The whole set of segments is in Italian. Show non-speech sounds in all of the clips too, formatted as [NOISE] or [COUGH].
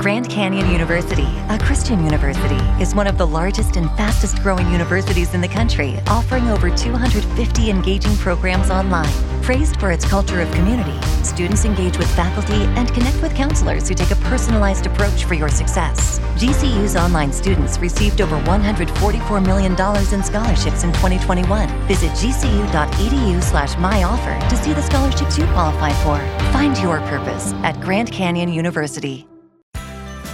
Grand Canyon University, a Christian university, is one of the largest and fastest growing universities in the country, offering over 250 engaging programs online. Praised for its culture of community, students engage with faculty and connect with counselors who take a personalized approach for your success. GCU's online students received over $144 million in scholarships in 2021. Visit gcu.edu slash myoffer to see the scholarships you qualify for. Find your purpose at Grand Canyon University.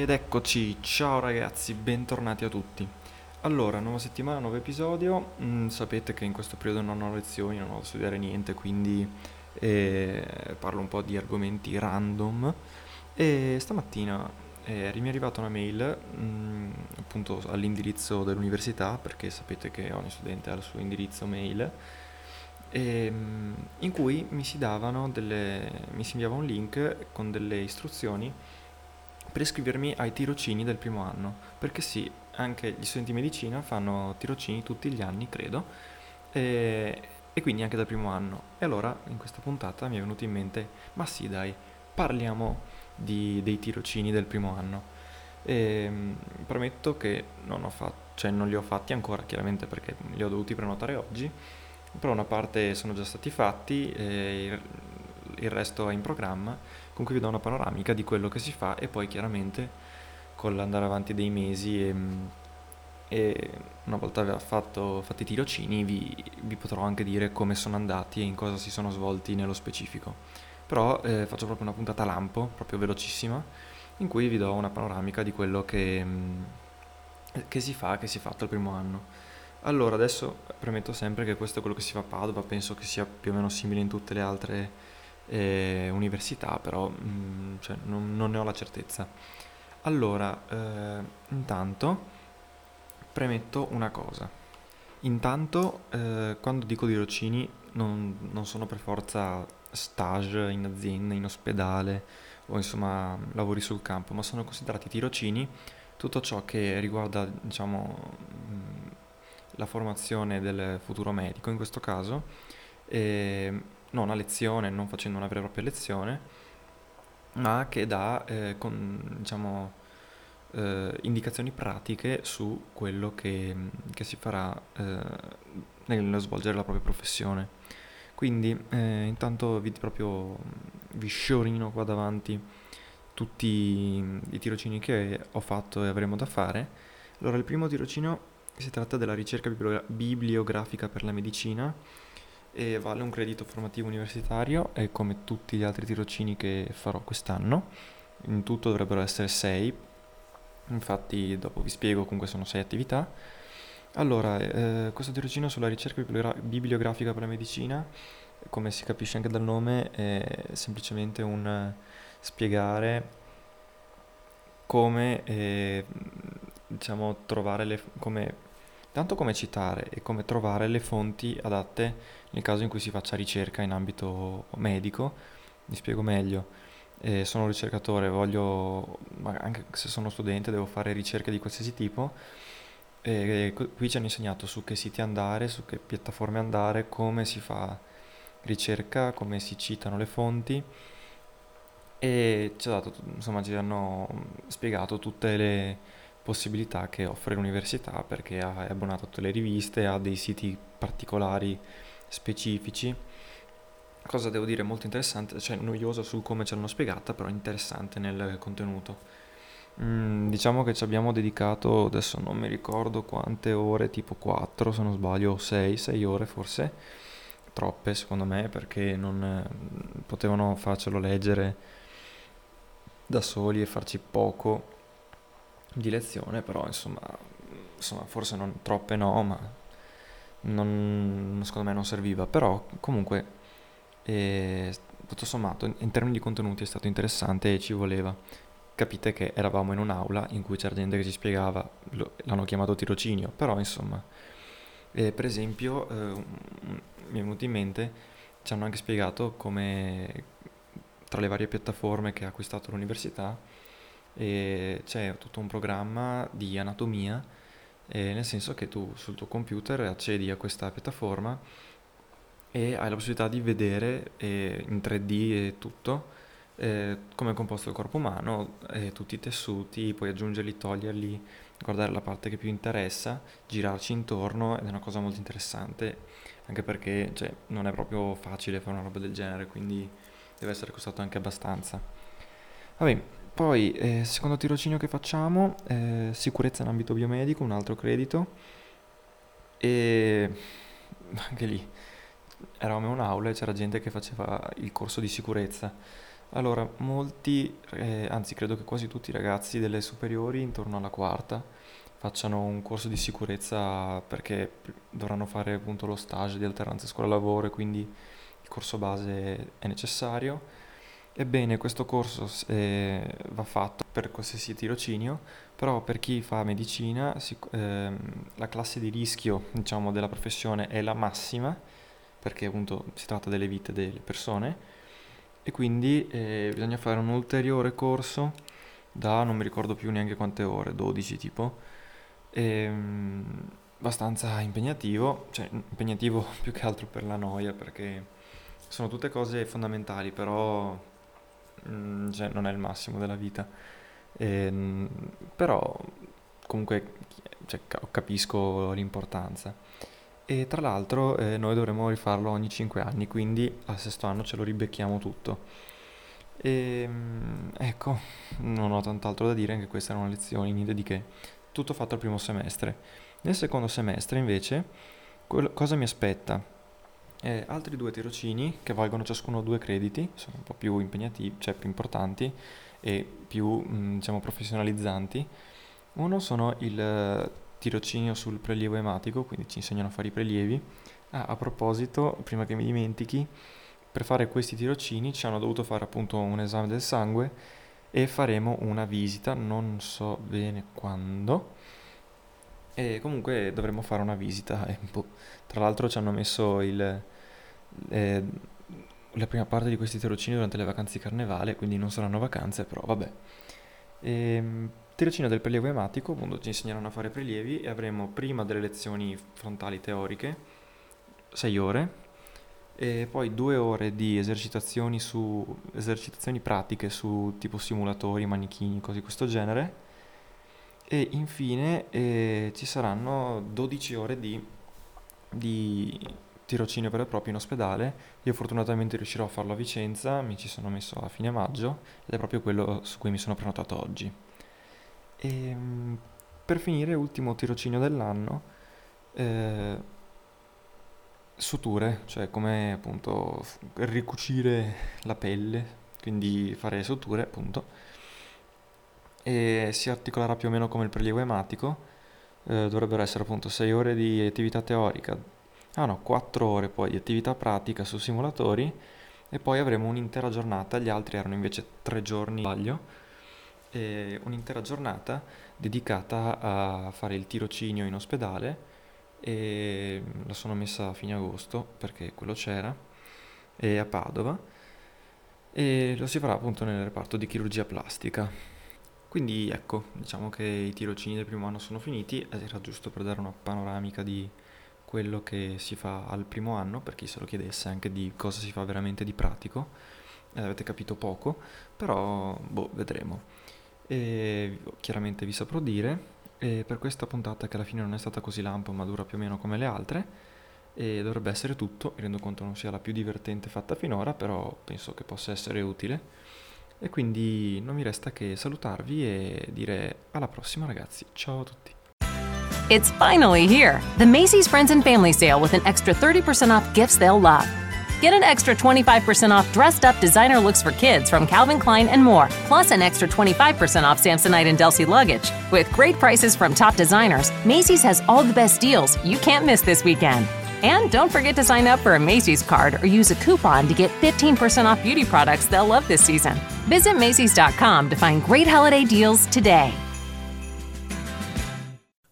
Ed eccoci, ciao ragazzi, bentornati a tutti. Allora, nuova settimana, nuovo episodio. Mm, sapete che in questo periodo non ho lezioni, non ho da studiare niente, quindi eh, parlo un po' di argomenti random. E stamattina eh, mi è arrivata una mail, mm, appunto all'indirizzo dell'università, perché sapete che ogni studente ha il suo indirizzo mail, e, mm, in cui mi si davano delle, mi si inviava un link con delle istruzioni per iscrivermi ai tirocini del primo anno, perché sì, anche gli studenti di medicina fanno tirocini tutti gli anni, credo, e, e quindi anche dal primo anno. E allora in questa puntata mi è venuto in mente, ma sì dai, parliamo di, dei tirocini del primo anno. E, mm, prometto che non, ho fatto, cioè non li ho fatti ancora, chiaramente perché li ho dovuti prenotare oggi, però una parte sono già stati fatti, il, resto è in programma con cui vi do una panoramica di quello che si fa e poi chiaramente con l'andare avanti dei mesi e, e una volta fatto, fatti i tirocini vi, vi, potrò anche dire come sono andati e in cosa si sono svolti nello specifico. Però eh, faccio proprio una puntata lampo, proprio velocissima, in cui vi do una panoramica di quello che, che si fa, che si è fatto il primo anno. Allora, adesso premetto sempre che questo è quello che si fa a Padova, penso che sia più o meno simile in tutte le altre eh, università, però mh, mm, cioè, non, non, ne ho la certezza. Allora, eh, intanto premetto una cosa. Intanto, eh, quando dico tirocini, non, non sono per forza stage in azienda, in ospedale o insomma lavori sul campo, ma sono considerati tirocini tutto ciò che riguarda, diciamo, mm, la formazione del futuro medico in questo caso. E, non a lezione, non facendo una vera e propria lezione, ma che dà eh, con, diciamo, eh, indicazioni pratiche su quello che, che si farà eh, nello svolgere la propria professione. Quindi eh, intanto vi proprio vi sciorino qua davanti tutti i tirocini che ho fatto e avremo da fare. Allora, il primo tirocino si tratta della ricerca bibliografica per la medicina e vale un credito formativo universitario e come tutti gli altri tirocini che farò quest'anno. In tutto dovrebbero essere sei, infatti dopo vi spiego, comunque sono sei attività. Allora, eh, questo tirocino sulla ricerca bibliografica per la medicina, come si capisce anche dal nome, è semplicemente un spiegare come eh, diciamo trovare le come tanto come citare e come trovare le fonti adatte nel caso in cui si faccia ricerca in ambito medico. Mi spiego meglio. Eh, sono un ricercatore, voglio, anche se sono studente, devo fare ricerche di qualsiasi tipo. E qui ci hanno insegnato su che siti andare, su che piattaforme andare, come si fa ricerca, come si citano le fonti e ci, dato, insomma, ci hanno spiegato tutte le possibilità che offre l'università perché è abbonato a tutte le riviste, ha dei siti particolari specifici. Cosa devo dire molto interessante, cioè noiosa su come ce l'hanno spiegata, però interessante nel contenuto. Mm, diciamo che ci abbiamo dedicato, adesso non mi ricordo quante ore, tipo 4 se non sbaglio, 6, 6 ore forse, troppe secondo me perché non potevano farcelo leggere da soli e farci poco di lezione, però insomma, insomma forse non troppe no, ma non, secondo me non serviva, però comunque eh, tutto sommato in termini di contenuti è stato interessante e ci voleva. Capite che eravamo in un'aula in cui c'era gente che ci spiegava, lo, l'hanno chiamato tirocinio, però insomma, eh, per esempio, eh, mi è venuto in mente, ci hanno anche spiegato come tra le varie piattaforme che ha acquistato l'università eh, c'è tutto un programma di anatomia, eh, nel senso che tu sul tuo computer accedi a questa piattaforma e hai la possibilità di vedere eh, in 3D e tutto eh, come è composto il corpo umano, tutti i tessuti, puoi aggiungerli, toglierli, guardare la parte che più interessa, girarci intorno ed è una cosa molto interessante, anche perché cioè, non è proprio facile fare una roba del genere, quindi deve essere costato anche abbastanza. Vabbè, poi eh, secondo tirocinio che facciamo, eh, sicurezza in ambito biomedico, un altro credito, e [LAUGHS] anche lì eravamo in un'aula e c'era gente che faceva il corso di sicurezza allora, molti, eh, anzi credo che quasi tutti i ragazzi delle superiori intorno alla quarta facciano un corso di sicurezza perché dovranno fare appunto lo stage di alternanza scuola-lavoro e quindi il corso base è necessario. Ebbene, questo corso eh, va fatto per qualsiasi tirocinio, però per chi fa medicina sic- ehm, la classe di rischio diciamo, della professione è la massima, perché appunto si tratta delle vite delle persone e quindi eh, bisogna fare un ulteriore corso da non mi ricordo più neanche quante ore, 12 tipo, ehm, abbastanza impegnativo, cioè impegnativo [LAUGHS] più che altro per la noia perché sono tutte cose fondamentali, però mm, cioè, non è il massimo della vita. E, ehm, però comunque cioè, capisco l'importanza. E tra l'altro eh, noi dovremo rifarlo ogni 5 anni, quindi al sesto anno ce lo ribecchiamo tutto. E ehm, ecco, non ho tant'altro da dire, anche queste erano lezioni, niente di che. Tutto fatto al primo semestre. Nel secondo semestre invece, quello, cosa mi aspetta? Eh, altri due tirocini che valgono ciascuno due crediti, sono un po' più impegnativi, cioè più importanti e più, mm, diciamo, professionalizzanti. Uno sono il tirocinio sul prelievo ematico, quindi ci insegnano a fare i prelievi. Ah, a proposito, prima che mi dimentichi, per fare questi tirocini ci hanno dovuto fare appunto un esame del sangue e faremo una visita, non so bene quando. E comunque dovremo fare una visita. E, boh. Tra l'altro ci hanno messo il, eh, la prima parte di questi tirocini durante le vacanze di carnevale, quindi non saranno vacanze, però vabbè. Ehm, tirocinio del prelievo ematico, appunto ci insegneranno a fare prelievi e avremo prima delle lezioni frontali teoriche, 6 ore, e poi 2 ore di esercitazioni, su, esercitazioni pratiche su tipo simulatori, manichini, cose di questo genere, e infine eh, ci saranno 12 ore di, di tirocinio vero e proprio in ospedale. Io fortunatamente riuscirò a farlo a Vicenza, mi ci sono messo a fine maggio ed è proprio quello su cui mi sono prenotato oggi. E ehm, per finire, ultimo tirocinio dell'anno, eh, suture, cioè come appunto ricucire la pelle, quindi fare suture appunto, e si articolerà più o meno come il prelievo ematico, eh, dovrebbero essere appunto 6 ore di attività teorica, ah no, 4 ore poi di attività pratica su simulatori e poi avremo un'intera giornata, gli altri erano invece 3 giorni, sbaglio, un'intera giornata dedicata a fare il tirocinio in ospedale e la sono messa a fine agosto perché quello c'era e a Padova. E lo si farà appunto nel reparto di chirurgia plastica. Quindi ecco, diciamo che i tirocini del primo anno sono finiti, era giusto per dare una panoramica di quello che si fa al primo anno, per chi se lo chiedesse anche di cosa si fa veramente di pratico. Eh, avete capito poco, però boh, vedremo e chiaramente vi saprò dire e per questa puntata che alla fine non è stata così lampo ma dura più o meno come le altre e dovrebbe essere tutto, mi rendo conto non sia la più divertente fatta finora però penso che possa essere utile E quindi non mi resta che salutarvi e dire alla prossima ragazzi. Ciao a tutti. It's finally here. The Macy's Friends and Family Sale with an extra 30% off gifts they'll love. Get an extra 25% off dressed up designer looks for kids from Calvin Klein and more, plus an extra 25% off Samsonite and Delsey luggage. With great prices from top designers, Macy's has all the best deals you can't miss this weekend. And don't forget to sign up for a Macy's card or use a coupon to get 15% off beauty products they'll love this season. Visit Macy's.com to find great holiday deals today.